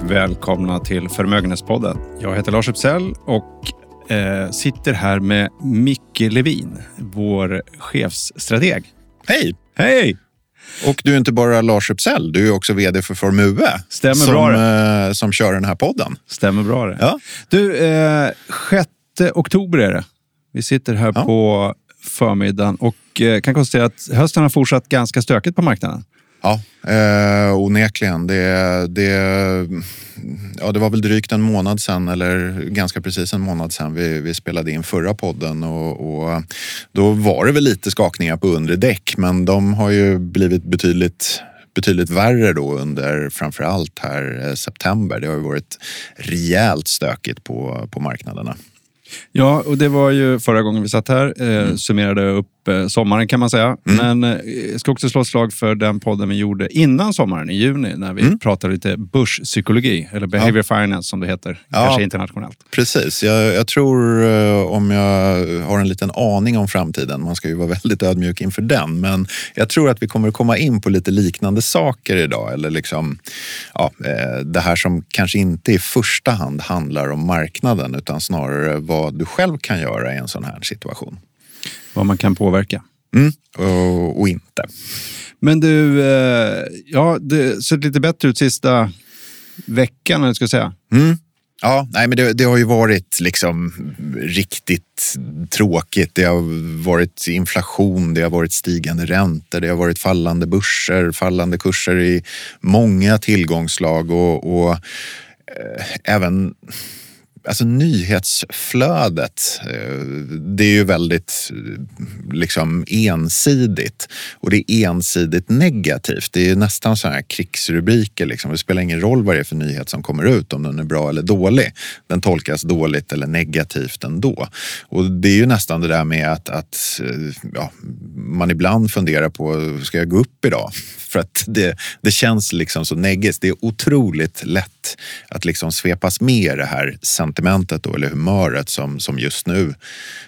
och välkomna till Förmögenhetspodden. Jag heter Lars Uppsell och eh, sitter här med Micke Levin, vår chefsstrateg. Hej! Hej! Och du är inte bara Lars Uppsell, du är också vd för Formue. Stämmer som, bra det. eh, som kör den här podden. Stämmer bra det. Ja. Du, eh, 6 oktober är det. Vi sitter här Ja. på förmiddagen och eh, kan konstatera att hösten har fortsatt ganska stökigt på marknaden. Ja, eh, onekligen. Det, det, ja, det var väl drygt en månad sedan, eller ganska precis en månad sedan vi, vi spelade in förra podden. Och, och då var det väl lite skakningar på undre däck, men de har ju blivit betydligt betydligt värre då under framför allt här eh, september. Det har ju varit rejält stökigt på, på marknaderna. Ja, och det var ju förra gången vi satt här. Eh, Summerade upp sommaren kan man säga. Men eh, jag ska också slå ett slag för den podden vi gjorde innan sommaren i juni när vi pratade lite börspsykologi, eller behavior finance som det heter, Ja. kanske internationellt. Precis. Jag, jag tror, eh, om jag har en liten aning om framtiden, man ska ju vara väldigt ödmjuk inför den, men jag tror att vi kommer att komma in på lite liknande saker idag. Eller liksom, ja, eh, det här som kanske inte i första hand handlar om marknaden, utan snarare vad du själv kan göra i en sån här situation. Vad man kan påverka. Mm. Och, och inte. Men du, eh, ja, det ser lite bättre ut sista veckan, eller ska jag säga. Mm. Ja, nej, men det, det har ju varit liksom riktigt tråkigt. Det har varit inflation, det har varit stigande räntor, det har varit fallande börser, fallande kurser i många tillgångslag och, och eh, även Alltså nyhetsflödet, eh, det är ju väldigt liksom ensidigt och det är ensidigt negativt. Det är nästan så här krigsrubriker. Liksom. Det spelar ingen roll vad det är för nyhet som kommer ut, om den är bra eller dålig. Den tolkas dåligt eller negativt ändå. Och det är ju nästan det där med att, att eh, ja, man ibland funderar på, ska jag gå upp idag? För att det, det känns liksom så negativt. Det är otroligt lätt att liksom svepas med i det här sentimentet då, eller humöret som, som just nu,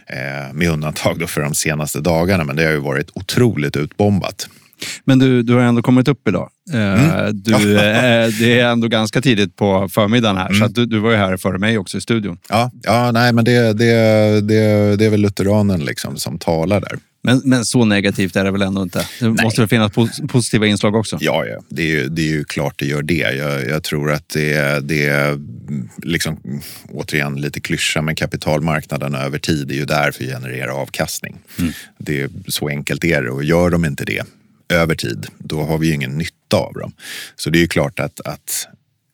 eh, med undantag då för de senaste dagarna, men det har ju varit otroligt utbombat. Men du, du har ändå kommit upp idag. Eh, Mm. Du, eh, det är ändå ganska tidigt på förmiddagen här, Mm. så du, du var ju här före mig också i studion. Ja, ja nej, men det, det, det, det är väl lutheranen liksom som talar där. Men, men så negativt är det väl ändå inte? Det måste väl finnas pos- positiva inslag också? Ja, ja. Det, är ju, det är ju klart det gör det. Jag, jag tror att det, det är liksom, återigen lite klyscha, men kapitalmarknaden över tid är ju där för att generera avkastning. Det är, så enkelt är det och gör de inte det över tid, då har vi ju ingen nytta av dem. Så det är ju klart att, att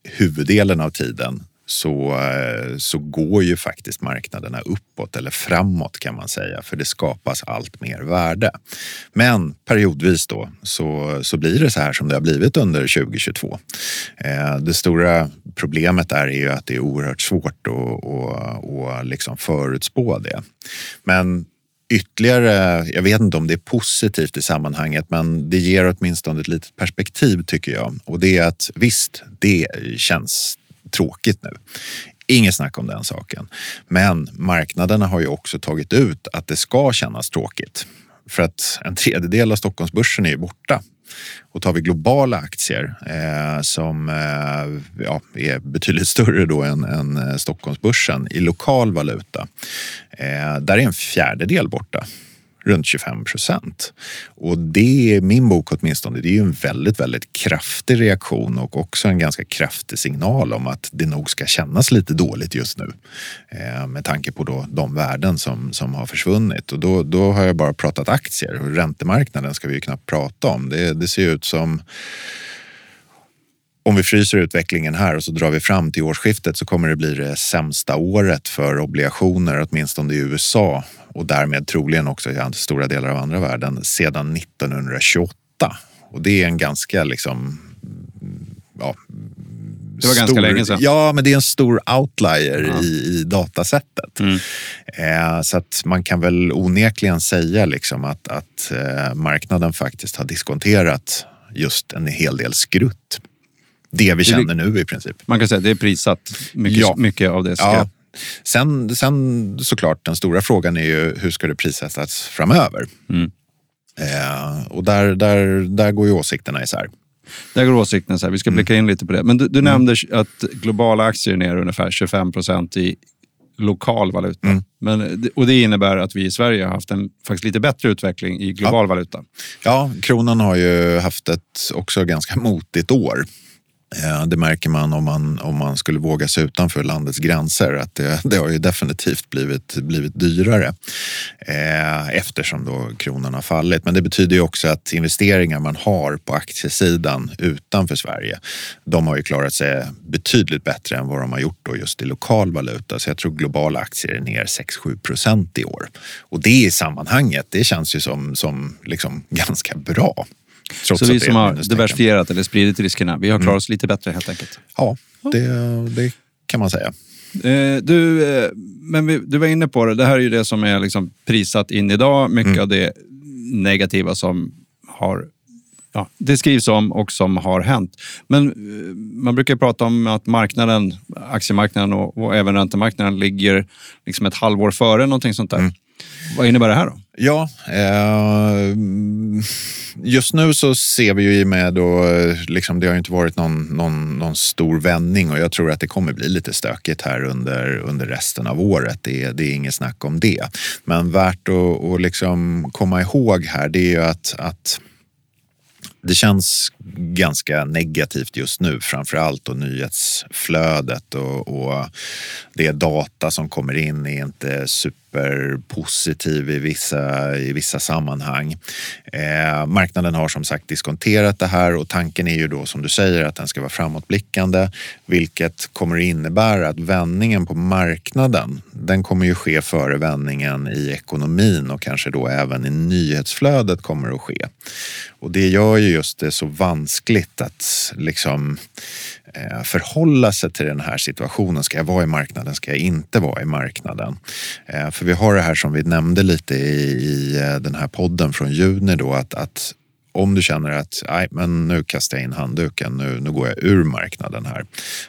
huvuddelen av tiden så, eh, så går ju faktiskt marknaderna uppåt eller framåt kan man säga, för det skapas allt mer värde. Men periodvis då så, så blir det så här som det har blivit under 2022. Eh, Det stora problemet är ju att det är oerhört svårt att, att, att liksom förutspå det. Men ytterligare, jag vet inte om det är positivt i sammanhanget, men det ger åtminstone ett litet perspektiv tycker jag. Och det är att visst, det känns tråkigt nu. Inget snack om den saken. Men marknaderna har ju också tagit ut att det ska kännas tråkigt. För att en tredjedel av Stockholmsbörsen är ju borta. Och tar vi globala aktier eh, som eh, ja, är betydligt större då än, än eh, Stockholmsbörsen i lokal valuta. Eh, där är en fjärdedel borta. Runt 25 procent. Och det är min bok åtminstone. Det är ju en väldigt, väldigt kraftig reaktion och också en ganska kraftig signal om att det nog ska kännas lite dåligt just nu. Eh, med tanke på då de värden som, som har försvunnit. Och då, då har jag bara pratat aktier och räntemarknaden ska vi ju knappt prata om. Det, det ser ut som om vi fryser utvecklingen här och så drar vi fram till årsskiftet så kommer det bli det sämsta året för obligationer, åtminstone i USA och därmed troligen också i stora delar av andra världen sedan 1928. Och det är en ganska liksom ja, Det var ganska länge sedan. Ja, men det är en stor outlier Ja. i, i datasättet. Mm. Eh, så att man kan väl onekligen säga liksom att, att eh, marknaden faktiskt har diskonterat just en hel del skrutt. Det vi känner nu i princip. Man kan säga att det är prissatt, mycket, Ja. mycket av det. Ja. Sen, sen såklart, den stora frågan är ju hur ska det prissättas framöver? Mm. Eh, och där, där, där går ju åsikterna isär. Där går åsikten så här, vi ska blicka in lite på det. Men du, du Mm. nämnde att globala aktier är ner ungefär 25 procent i lokal valuta. Mm. Men, och det innebär att vi i Sverige har haft en faktiskt lite bättre utveckling i global valuta. Ja, kronan har ju haft ett också ganska motigt år. Eh, det märker man om, man om man skulle våga sig utanför landets gränser att det, det har ju definitivt blivit, blivit dyrare eh, eftersom då kronan har fallit. Men det betyder ju också att investeringar man har på aktiesidan utanför Sverige, de har ju klarat sig betydligt bättre än vad de har gjort då just i lokal valuta. Så jag tror globala aktier är ner 6-7 procent i år. Och det i sammanhanget, det känns ju som, som liksom ganska bra. Trots Så vi som har diversifierat eller spridit riskerna, vi har Mm. klarat oss lite bättre helt enkelt. Ja, det, det kan man säga. Eh, du, eh, men vi, du var inne på det, det här är ju det som är liksom prissatt in idag. Mycket Mm. av det negativa som har Ja, det skrivs om och som har hänt. Men eh, man brukar prata om att marknaden, aktiemarknaden och, och även räntemarknaden ligger liksom ett halvår före någonting sånt där. Mm. Vad innebär det här då? Ja, eh, just nu så ser vi ju i och med då, liksom, det har ju inte varit någon, någon, någon stor vändning och jag tror att det kommer bli lite stökigt här under, under resten av året. Det, är- det är inget snack om det. Men värt att, att liksom komma ihåg här, det är ju att, att det känns ganska negativt just nu, framför allt nyhetsflödet och, och det data som kommer in är inte superpositiv i vissa, i vissa sammanhang. Eh, marknaden har som sagt diskonterat det här och tanken är ju då som du säger att den ska vara framåtblickande, vilket kommer att innebära att vändningen på marknaden, den kommer ju ske före vändningen i ekonomin och kanske då även i nyhetsflödet kommer att ske. Och det gör ju just det så vanskligt att liksom eh, förhålla sig till den här situationen. Ska jag vara i marknaden? Ska jag inte vara i marknaden? Eh, för vi har det här som vi nämnde lite i, i eh, den här podden från juni då att, att om du känner att Nej, men nu kastar jag in handduken, nu, nu går jag ur marknaden här.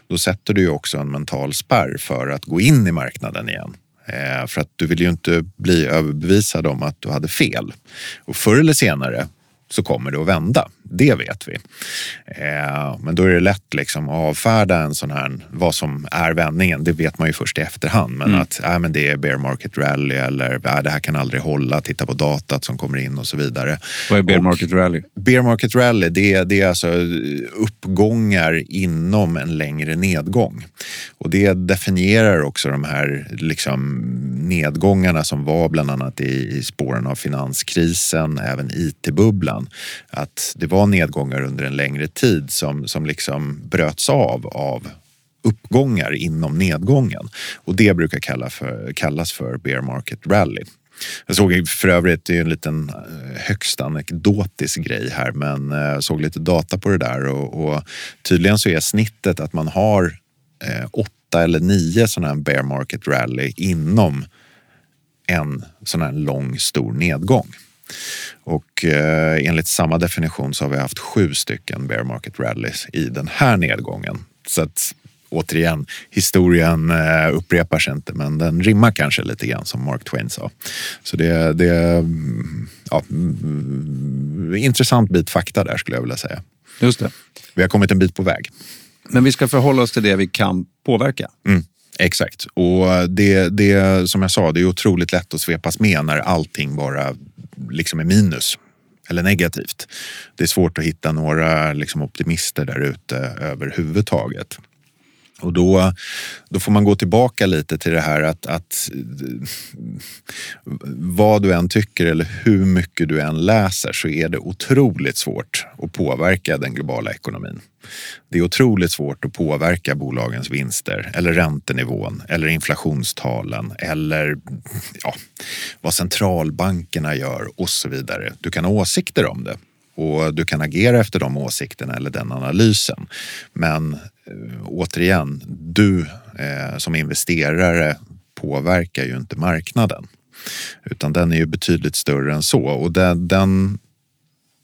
Då sätter du ju också en mental spärr för att gå in i marknaden igen. Eh, för att du vill ju inte bli överbevisad om att du hade fel. Och förr eller senare så kommer det att vända. Det vet vi. Eh, men då är det lätt liksom att avfärda en sån här, vad som är vändningen. Det vet man ju först i efterhand. Men att äh, men det är bear market rally eller äh, det här kan aldrig hålla. Titta på datat som kommer in och så vidare. Vad är bear Och- market rally? Bear market rally, det är, det är alltså uppgångar inom en längre nedgång. Och det definierar också de här liksom nedgångarna som var bland annat i, i spåren av finanskrisen, även IT-bubblan. Att det var nedgångar under en längre tid som, som liksom bröts av av uppgångar inom nedgången. Och det brukar kalla för, kallas för bear market rally. Jag såg för övrigt, det är ju en liten eh, högst anekdotisk grej här, men jag såg lite data på det där och, och tydligen så är snittet att man har eh, åtta eller nio sådana här bear market rally inom en sån här lång stor nedgång. Och eh, enligt samma definition så har vi haft sju stycken bear market rallies i den här nedgången. Så att återigen, historien eh, upprepar sig inte men den rimmar kanske lite grann som Mark Twain sa. Så det, det ja, mm, intressant bit fakta där skulle jag vilja säga. Just det. Vi har kommit en bit på väg. Men vi ska förhålla oss till det vi kan påverka. Mm, exakt. Och det, det, som jag sa, det är otroligt lätt att svepas med när allting bara liksom är minus eller negativt. Det är svårt att hitta några liksom, optimister där ute överhuvudtaget. Och då, då får man gå tillbaka lite till det här att, att vad du än tycker eller hur mycket du än läser så är det otroligt svårt att påverka den globala ekonomin. Det är otroligt svårt att påverka bolagens vinster eller räntenivån eller inflationstalen eller ja, vad centralbankerna gör och så vidare. Du kan ha åsikter om det och du kan agera efter de åsikterna eller den analysen. Men eh, återigen, du eh, som investerare påverkar ju inte marknaden. Utan den är ju betydligt större än så och den, den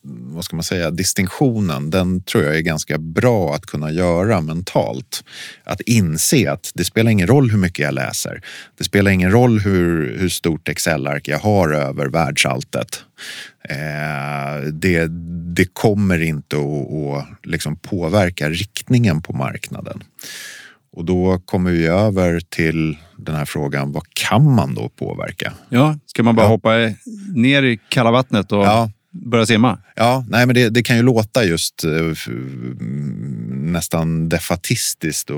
vad ska man säga, distinktionen, den tror jag är ganska bra att kunna göra mentalt. Att inse att det spelar ingen roll hur mycket jag läser. Det spelar ingen roll hur, hur stort Excel-ark jag har över världsalltet. Eh, det, det kommer inte att, att liksom påverka riktningen på marknaden. Och då kommer vi över till den här frågan, vad kan man då påverka? Ja, ska man bara ja. hoppa ner i kalla vattnet och ja börja simma? Ja, nej men det, det kan ju låta just eh, nästan defatistiskt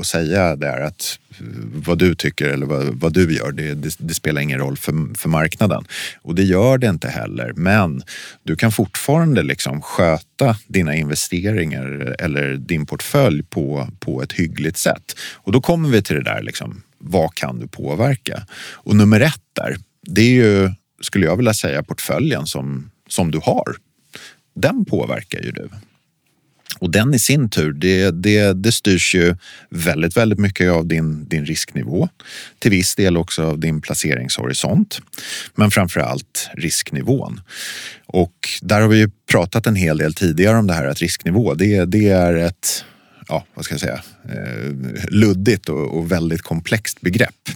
att säga där att eh, vad du tycker eller vad, vad du gör, det, det, det, spelar ingen roll för, för marknaden. Och det gör det inte heller. Men du kan fortfarande liksom sköta dina investeringar eller din portfölj på, på ett hyggligt sätt. Och då kommer vi till det där, liksom, vad kan du påverka? Och nummer ett där, det är ju, skulle jag vilja säga, portföljen som, som du har. Den påverkar ju du. Och den i sin tur, det, det, det styrs ju väldigt, väldigt mycket av din, din risknivå. Till viss del också av din placeringshorisont. Men framför allt risknivån. Och där har vi ju pratat en hel del tidigare om det här att risknivå, det, det är ett ja, vad ska jag säga, eh, luddigt och, väldigt komplext begrepp.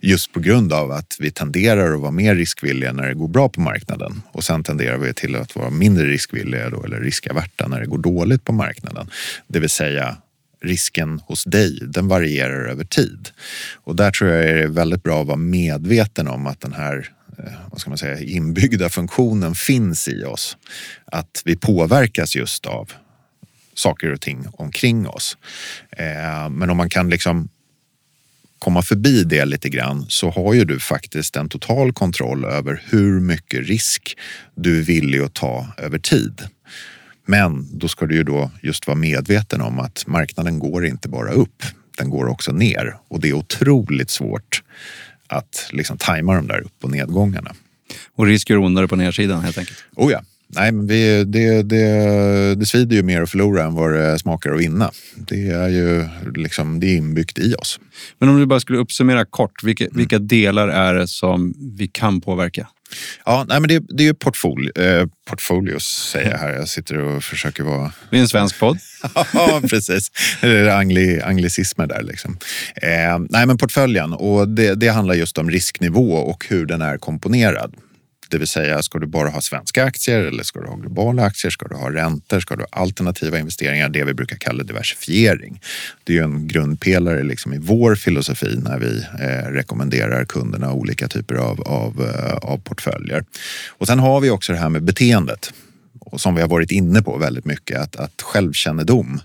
Just på grund av att vi tenderar att vara mer riskvilliga när det går bra på marknaden och sen tenderar vi till att vara mindre riskvilliga då, eller riskaverta när det går dåligt på marknaden. Det vill säga risken hos dig, den varierar över tid. Och där tror jag är väldigt bra att vara medveten om att den här eh, vad ska man säga, inbyggda funktionen finns i oss. Att vi påverkas just av saker och ting omkring oss. Eh, men om man kan liksom komma förbi det lite grann så har ju du faktiskt en total kontroll över hur mycket risk du är villig att ta över tid. Men då ska du ju då just vara medveten om att marknaden går inte bara upp, den går också ner och det är otroligt svårt att liksom tajma de där upp och nedgångarna. Och risk gör ondare på nedsidan helt enkelt? Oh ja, Nej, men vi, det, det, det svider ju mer att förlora än vad det smakar att vinna. Det är ju liksom, det är inbyggt i oss. Men om du bara skulle uppsummera kort, vilka, mm. vilka delar är det som vi kan påverka? Ja, nej, men det, det är ju portfolio, eh, portfolios, säger jag här. Jag sitter och försöker vara... Vi är en svensk podd. ja, precis. Det är angli, anglicismer där. Liksom. Eh, nej, men portföljen. Och det, det handlar just om risknivå och hur den är komponerad. Det vill säga, ska du bara ha svenska aktier eller ska du ha globala aktier? Ska du ha räntor? Ska du ha alternativa investeringar? Det vi brukar kalla diversifiering. Det är ju en grundpelare liksom i vår filosofi när vi eh, rekommenderar kunderna olika typer av, av, eh, av portföljer. Och sen har vi också det här med beteendet och som vi har varit inne på väldigt mycket, att, att självkännedom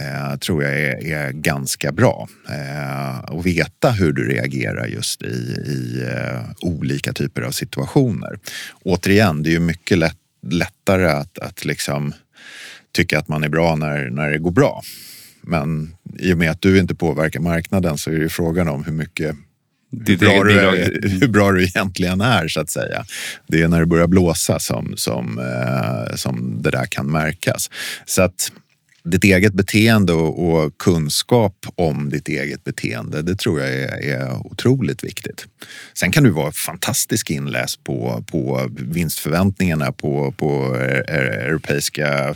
eh, tror jag är, är ganska bra. Eh, och veta hur du reagerar just i, i eh, olika typer av situationer. Återigen, det är ju mycket lätt, lättare att, att liksom tycka att man är bra när, när det går bra. Men i och med att du inte påverkar marknaden så är det frågan om hur mycket hur bra, du är, hur bra du egentligen är så att säga. Det är när det börjar blåsa som, som, eh, som det där kan märkas. Så att ditt eget beteende och, och, kunskap om ditt eget beteende, det tror jag är, är otroligt viktigt. Sen kan du vara fantastisk inläst på, på vinstförväntningarna på, på europeiska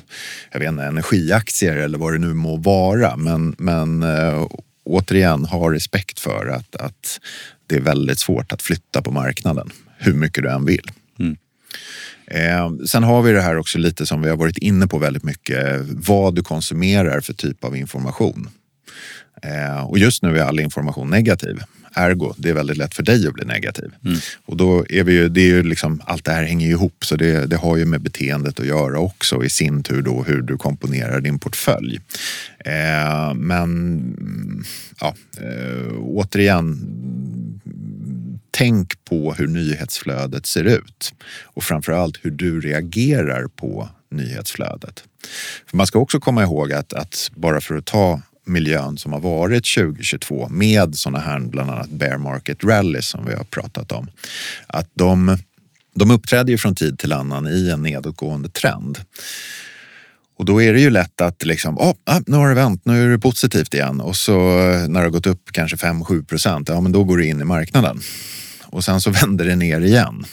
jag vet inte, energiaktier eller vad det nu må vara. Men, men eh, återigen ha respekt för att, att det är väldigt svårt att flytta på marknaden hur mycket du än vill. Mm. Eh, sen har vi det här också lite som vi har varit inne på väldigt mycket, vad du konsumerar för typ av information. Eh, och just nu är all information negativ. Ergo, det är väldigt lätt för dig att bli negativ. Mm. Och då är vi ju, det är ju liksom, allt det här hänger ju ihop så det, det har ju med beteendet att göra också i sin tur då hur du komponerar din portfölj. Eh, men ja, eh, återigen, tänk på hur nyhetsflödet ser ut och framförallt hur du reagerar på nyhetsflödet. För man ska också komma ihåg att, att bara för att ta miljön som har varit 2022 med sådana här bland annat bear market rally som vi har pratat om. Att de, de uppträder ju från tid till annan i en nedåtgående trend. Och då är det ju lätt att liksom, oh, nu har det vänt, nu är det positivt igen. Och så eh, när det har gått upp kanske 5-7 procent, ja men då går det in i marknaden och sen så vänder det ner igen.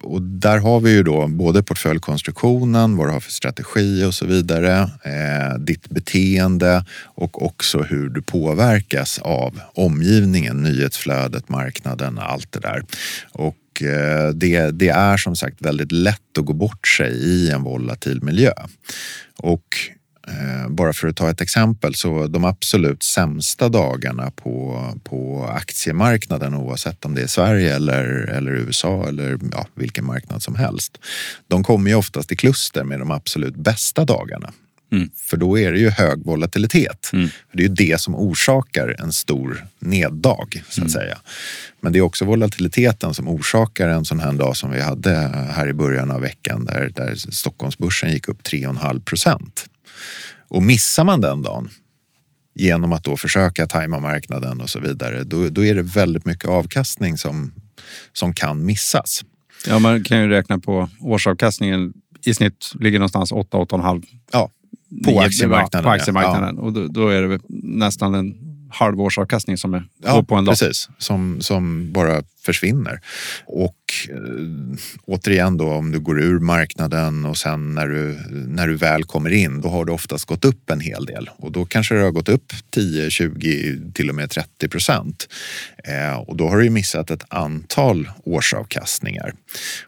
Och där har vi ju då både portföljkonstruktionen, vad du har för strategi och så vidare, eh, ditt beteende och också hur du påverkas av omgivningen, nyhetsflödet, marknaden, allt det där. Och eh, det, det är som sagt väldigt lätt att gå bort sig i en volatil miljö. Och bara för att ta ett exempel så de absolut sämsta dagarna på, på aktiemarknaden oavsett om det är Sverige eller, eller USA eller ja, vilken marknad som helst. De kommer ju oftast i kluster med de absolut bästa dagarna. Mm. För då är det ju hög volatilitet. Mm. Det är ju det som orsakar en stor neddag så att mm. säga. Men det är också volatiliteten som orsakar en sån här dag som vi hade här i början av veckan där, där Stockholmsbörsen gick upp 3,5 procent. Och missar man den dagen genom att då försöka tajma marknaden och så vidare, då, då är det väldigt mycket avkastning som, som kan missas. Ja, man kan ju räkna på årsavkastningen i snitt ligger någonstans 8-8,5 ja, på aktiemarknaden. På aktiemarknaden. Ja. Och då, då, är det nästan en halvårsavkastning som är ja, på en dag. Precis, som, som bara försvinner. Och eh, återigen då om du går ur marknaden och sen när du, när du väl kommer in då har det oftast gått upp en hel del och då kanske det har gått upp 10, 20, till och med 30 procent. Eh, och då har du missat ett antal årsavkastningar.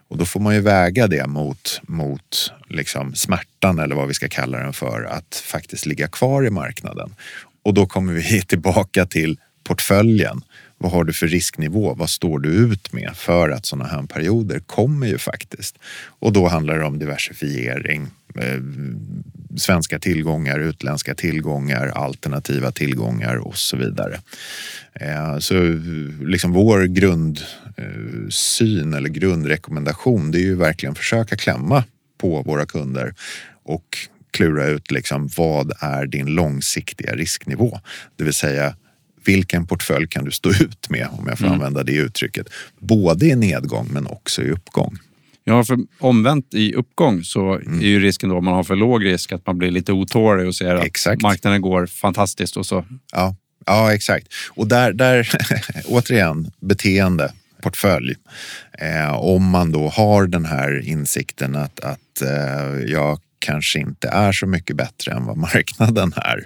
Och då får man ju väga det mot, mot liksom smärtan eller vad vi ska kalla den för att faktiskt ligga kvar i marknaden. Och då kommer vi tillbaka till portföljen. Vad har du för risknivå? Vad står du ut med? För att sådana här perioder kommer ju faktiskt. Och då handlar det om diversifiering, eh, svenska tillgångar, utländska tillgångar, alternativa tillgångar och så vidare. Eh, så liksom vår grundsyn eh, eller grundrekommendation det är ju verkligen försöka klämma på våra kunder och klura ut liksom, vad är din långsiktiga risknivå? Det vill säga vilken portfölj kan du stå ut med om jag får mm. använda det uttrycket. Både i nedgång men också i uppgång. Ja, för omvänt i uppgång så mm. är ju risken då om man har för låg risk att man blir lite otålig och ser att exakt. marknaden går fantastiskt och så. Ja, ja exakt. Och där, där återigen beteende, portfölj. Eh, om man då har den här insikten att, att eh, jag kanske inte är så mycket bättre än vad marknaden är.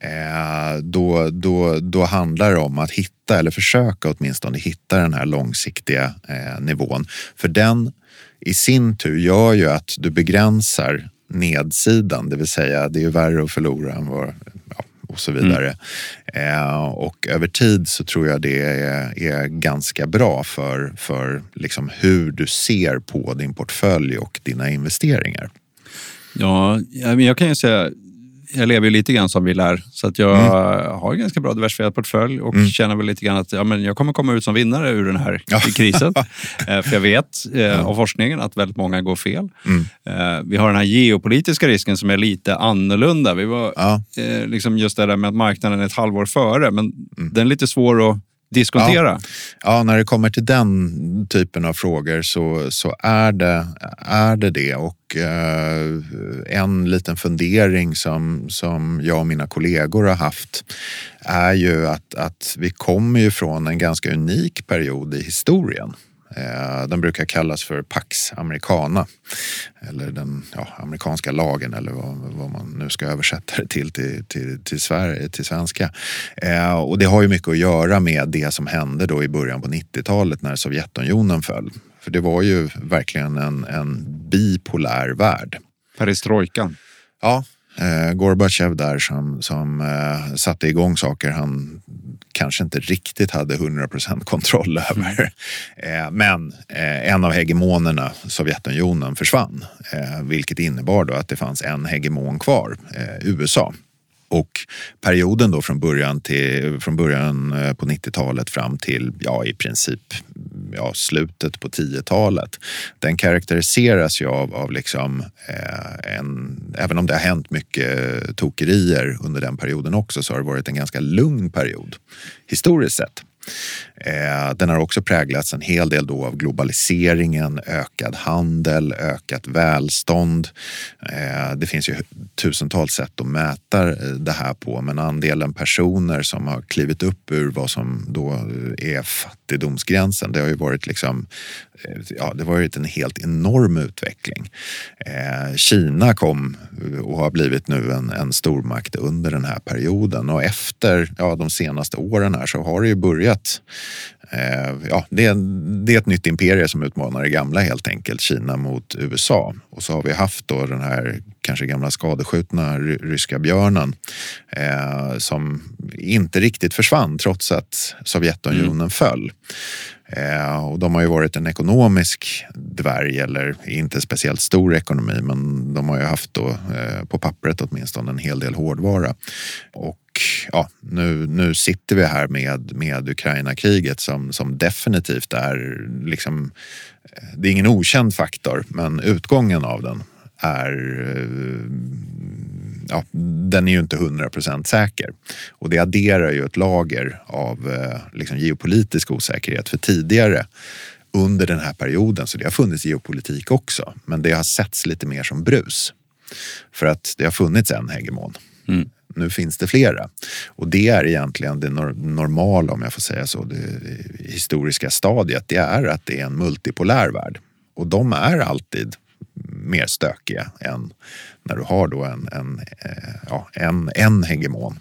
Eh, då, då, då handlar det om att hitta, eller försöka åtminstone hitta den här långsiktiga eh, nivån. För den i sin tur gör ju att du begränsar nedsidan, det vill säga det är ju värre att förlora än vad, ja, och så vidare. Mm. Eh, och över tid så tror jag det är, är ganska bra för, för liksom hur du ser på din portfölj och dina investeringar. Ja, jag kan ju säga jag lever ju lite grann som vi lär, så att jag mm. har en ganska bra diversifierad portfölj och mm. känner väl lite grann att ja, men jag kommer komma ut som vinnare ur den här ja. krisen. Eh, för jag vet eh, av forskningen att väldigt många går fel. Mm. Eh, vi har den här geopolitiska risken som är lite annorlunda. Vi var, ja. liksom just det där med att marknaden är ett halvår före, men mm. den är lite svår att diskontera? Ja. ja, när det kommer till den typen av frågor så, så är, det, är det det. Och eh, en liten fundering som, som jag och mina kollegor har haft är ju att, att vi kommer ju från en ganska unik period i historien. Eh, den brukar kallas för Pax Americana eller den ja, amerikanska lagen eller vad, vad, man nu ska översätta det till till, till, till, Sverige, till svenska. Eh, och det har ju mycket att göra med det som hände då i början på 90-talet när Sovjetunionen föll. För det var ju verkligen en, en bipolär värld. Perestrojkan. Ja, eh, Gorbachev där som, som eh, satte igång saker han kanske inte riktigt hade 100% kontroll över. Eh, men eh, en av hegemonerna, Sovjetunionen, försvann. Eh, vilket innebar då att det fanns en hegemon kvar, eh, USA. Och perioden då från början, till, från början eh, på 90-talet fram till ja, i princip ja, slutet på 10-talet. Den karaktäriseras ju av, av liksom, eh, en, även om det har hänt mycket tokerier under den perioden också så har det varit en ganska lugn period historiskt sett. Eh, den har också präglats en hel del då av globaliseringen, ökad handel, ökat välstånd. Eh, det finns ju tusentals sätt att mäta eh, det här på men andelen personer som har klivit upp ur vad som då är fattigdomsgränsen det har ju varit liksom ja, det har varit en helt enorm utveckling. Kina kom och har blivit nu en, en stormakt under den här perioden och efter ja, de senaste åren här så har det ju börjat Eh, ja, det, är, det är ett nytt imperium som utmanar det gamla helt enkelt, Kina mot USA. Och så har vi haft då den här kanske gamla skadeskjutna ryska björnen eh, som inte riktigt försvann trots att Sovjetunionen mm. föll. Eh, och de har ju varit en ekonomisk dvärg, eller inte speciellt stor ekonomi, men de har ju haft då eh, på pappret åtminstone en hel del hårdvara. Och ja, nu, nu sitter vi här med, med Ukraina-kriget som, som definitivt är liksom, eh, det är ingen okänd faktor, men utgången av den är eh, ja, den är ju inte 100 procent säker. Och det adderar ju ett lager av eh, liksom geopolitisk osäkerhet. För tidigare under den här perioden, så det har funnits geopolitik också, men det har setts lite mer som brus. För att det har funnits en hegemon. Mm nu finns det flera. Och det är egentligen det normala, om jag får säga så, det historiska stadiet. Det är att det är en multipolär värld. Och de är alltid mer stökiga än när du har då en, en, eh, ja, en, en hegemon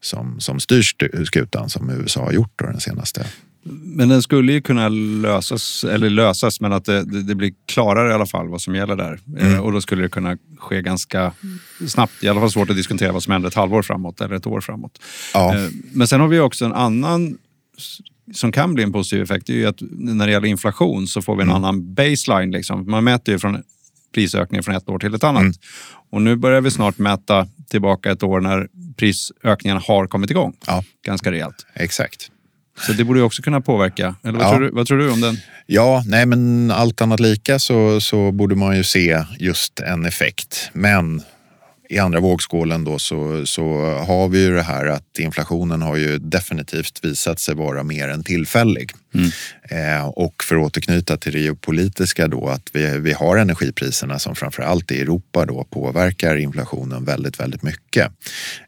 som, som styr skutan som USA har gjort då den senaste men den skulle ju kunna lösas, eller lösas, men att det, det blir klarare i alla fall vad som gäller där. Eh, mm. Och då skulle det kunna ske ganska snabbt. I alla fall svårt att diskutera vad som händer ett halvår framåt eller ett år framåt. Ja. Eh, men sen har vi också en annan som kan bli en positiv effekt. Det är ju att när det gäller inflation så får vi en mm. annan baseline. Liksom. Man mäter ju från prisökningen från ett år till ett annat. Mm. Och nu börjar vi snart mäta tillbaka ett år när prisökningarna har kommit igång. Ja. Ganska rejält. Exakt. Så det borde ju också kunna påverka. Eller vad, ja. tror, du, vad tror du om den? Ja, nej men allt annat lika så, så borde man ju se just en effekt. Men i andra vågskålen då så, så har vi ju det här att inflationen har ju definitivt visat sig vara mer än tillfällig. Mm. Eh, och för att återknyta till det geopolitiska då att vi, vi har energipriserna som framförallt i Europa då påverkar inflationen väldigt, väldigt mycket.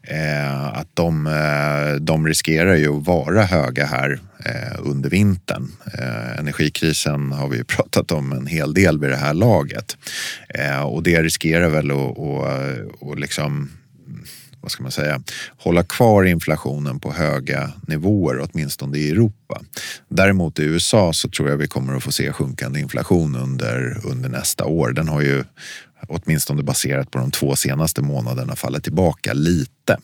Eh, att de, eh, de riskerar ju att vara höga här eh, under vintern. Eh, energikrisen har vi ju pratat om en hel del vid det här laget och det riskerar väl att, att, att liksom vad ska man säga, hålla kvar inflationen på höga nivåer, åtminstone i Europa. Däremot i USA så tror jag vi kommer att få se sjunkande inflation under, under nästa år. Den har ju åtminstone baserat på de två senaste månaderna fallit tillbaka lite.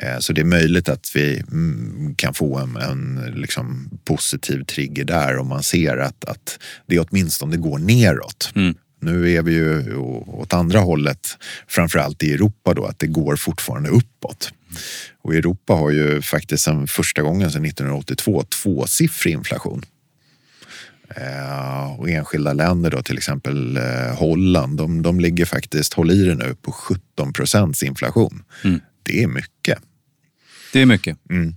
Eh, så det är möjligt att vi mm, kan få en, en liksom positiv trigger där om man ser att, att det åtminstone går neråt. Mm. Nu är vi ju åt andra hållet, framförallt i Europa då, att det går fortfarande uppåt. Och Europa har ju faktiskt sen första gången sedan 1982 tvåsiffrig inflation. Eh, och enskilda länder då, till exempel eh, Holland, de, de ligger faktiskt, håll i det nu, på 17 procents inflation. Mm. Det är mycket. Det är mycket. Mm.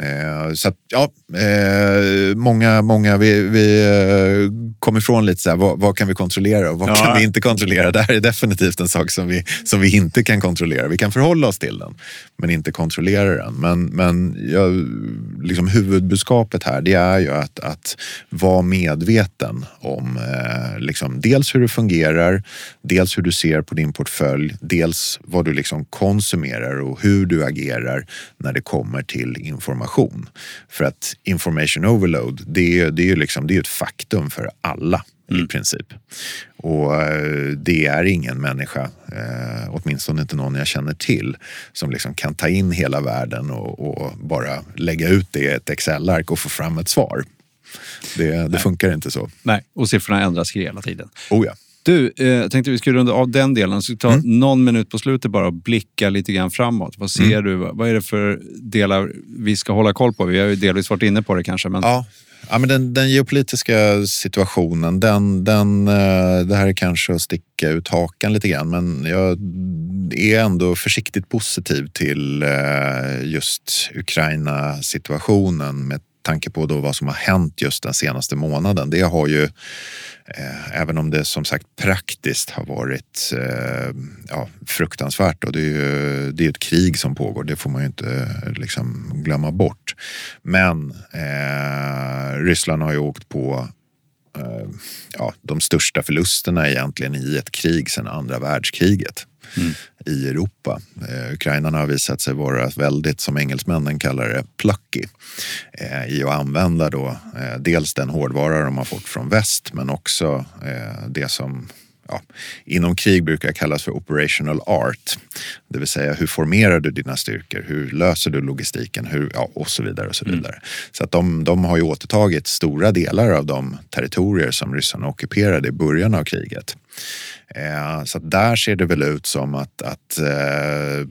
Eh, så att, ja, eh, många, många, vi, vi eh, kom ifrån lite så här, vad, vad, kan vi kontrollera och vad ja. kan vi inte kontrollera? Det här är definitivt en sak som vi, som vi inte kan kontrollera. Vi kan förhålla oss till den, men inte kontrollera den. Men, men ja, liksom huvudbudskapet här, det är ju att, att vara medveten om eh, liksom, dels hur det fungerar, dels hur du ser på din portfölj, dels vad du liksom konsumerar och hur du agerar när det kommer till information information. För att information overload, det är, det är, liksom, det är ett faktum för alla mm. i princip. Och eh, det är ingen människa, eh, åtminstone inte någon jag känner till, som liksom kan ta in hela världen och, och bara lägga ut det i ett Excel-ark och få fram ett svar. Det, det funkar inte så. Nej, och siffrorna ändras hela tiden. Oh ja. Du, eh, jag tänkte vi skulle runda av den delen. Så ta mm. någon minut på slutet bara och blicka lite grann framåt. Vad ser mm. du? Vad är det för delar vi ska hålla koll på? Vi har ju delvis varit inne på det kanske. Men... Ja. Ja, men den, den geopolitiska situationen, den, den, eh, det här är kanske att sticka ut hakan lite grann men jag är ändå försiktigt positiv till eh, just Ukraina-situationen med tanke på då vad som har hänt just den senaste månaden. Det har ju Eh, även om det som sagt praktiskt har varit eh, ja, fruktansvärt. Och det är ju det är ett krig som pågår, det får man ju inte eh, liksom, glömma bort. Men eh, Ryssland har ju åkt på eh, ja, de största förlusterna egentligen i ett krig sedan andra världskriget mm. i Europa. Eh, Ukrainarna har visat sig vara väldigt, som engelsmännen kallar det, plucky eh, i att använda då eh, dels den hårdvara de har fått från väst men också eh, det som ja, inom krig brukar kallas för operational art. Det vill säga hur formerar du dina styrkor? Hur löser du logistiken? Hur, ja, och så vidare. och Så mm. vidare. Mm. Så att de, de har ju återtagit stora delar av de territorier som ryssarna ockuperade i början av kriget. Eh, så där ser det väl ut som att, att eh,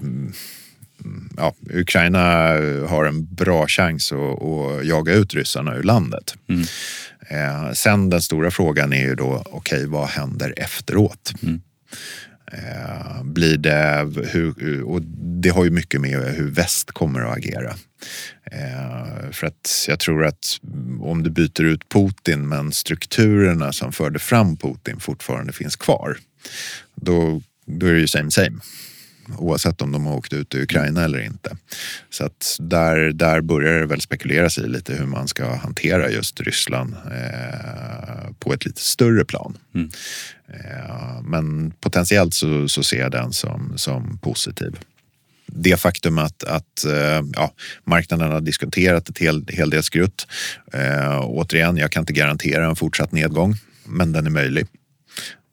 ja, Ukraina har en bra chans att, att jaga ut ryssarna ur landet. Mm. Eh, sen den stora frågan är ju då, okej okay, vad händer efteråt? Mm. Eh, blir det, hur, och det har ju mycket med hur väst kommer att agera. Eh, för att jag tror att om du byter ut Putin men strukturerna som förde fram Putin fortfarande finns kvar, då, då är det ju same same oavsett om de har åkt ut ur Ukraina eller inte. Så att där, där börjar det väl spekuleras i lite hur man ska hantera just Ryssland eh, på ett lite större plan. Mm. Eh, men potentiellt så, så ser jag den som, som positiv det faktum att, att eh, ja, marknaden har diskuterat ett hel, hel del skrutt. Eh, återigen, jag kan inte garantera en fortsatt nedgång, men den är möjlig.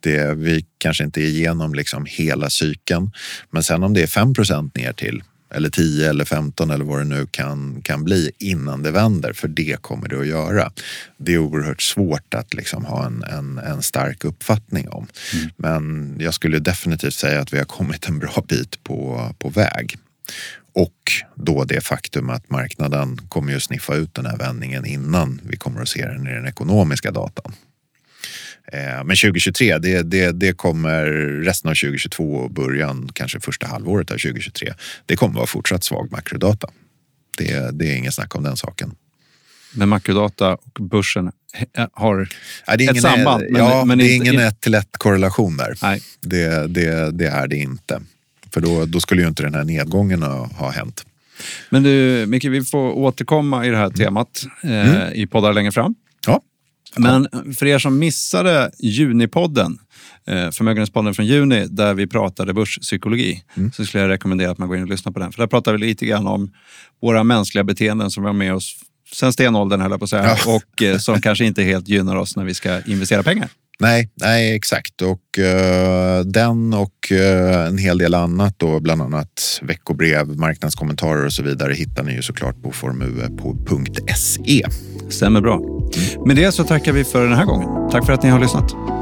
Det, vi kanske inte är igenom liksom hela cykeln. Men sen om det är 5% ner till eller 10 eller 15 eller vad det nu kan, kan bli innan det vänder, för det kommer det att göra. Det är oerhört svårt att liksom ha en, en, en stark uppfattning om. Mm. Men jag skulle definitivt säga att vi har kommit en bra bit på, på väg. Och då det faktum att marknaden kommer att sniffa ut den här vändningen innan vi kommer att se den i den ekonomiska datan. Eh, men 2023, det, det, det kommer resten av 2022 och början kanske första halvåret av 2023. Det kommer vara fortsatt svag makrodata. Det, det är ingen snack om den saken. Men makrodata och börsen har ja, det är ett samband? Men, ja, men det är ingen ett till ett korrelation där. Nej. Det, det, det är det inte. För då, då skulle ju inte den här nedgången ha, ha hänt. Men du, Micke, vi får återkomma i det här temat eh, mm. i poddar längre fram. Ja. Men för er som missade Junipodden, eh, Förmögenhetspodden från juni, där vi pratade börspsykologi, mm. så skulle jag rekommendera att man går in och lyssnar på den. För där pratar vi lite grann om våra mänskliga beteenden som vi har med oss sen stenåldern, höll jag på att säga, ja. och eh, som kanske inte helt gynnar oss när vi ska investera pengar. Nej, nej exakt. Och uh, den och uh, en hel del annat, då, bland annat veckobrev, marknadskommentarer och så vidare hittar ni ju såklart på formue.se. Stämmer bra. Med det så tackar vi för den här gången. Tack för att ni har lyssnat.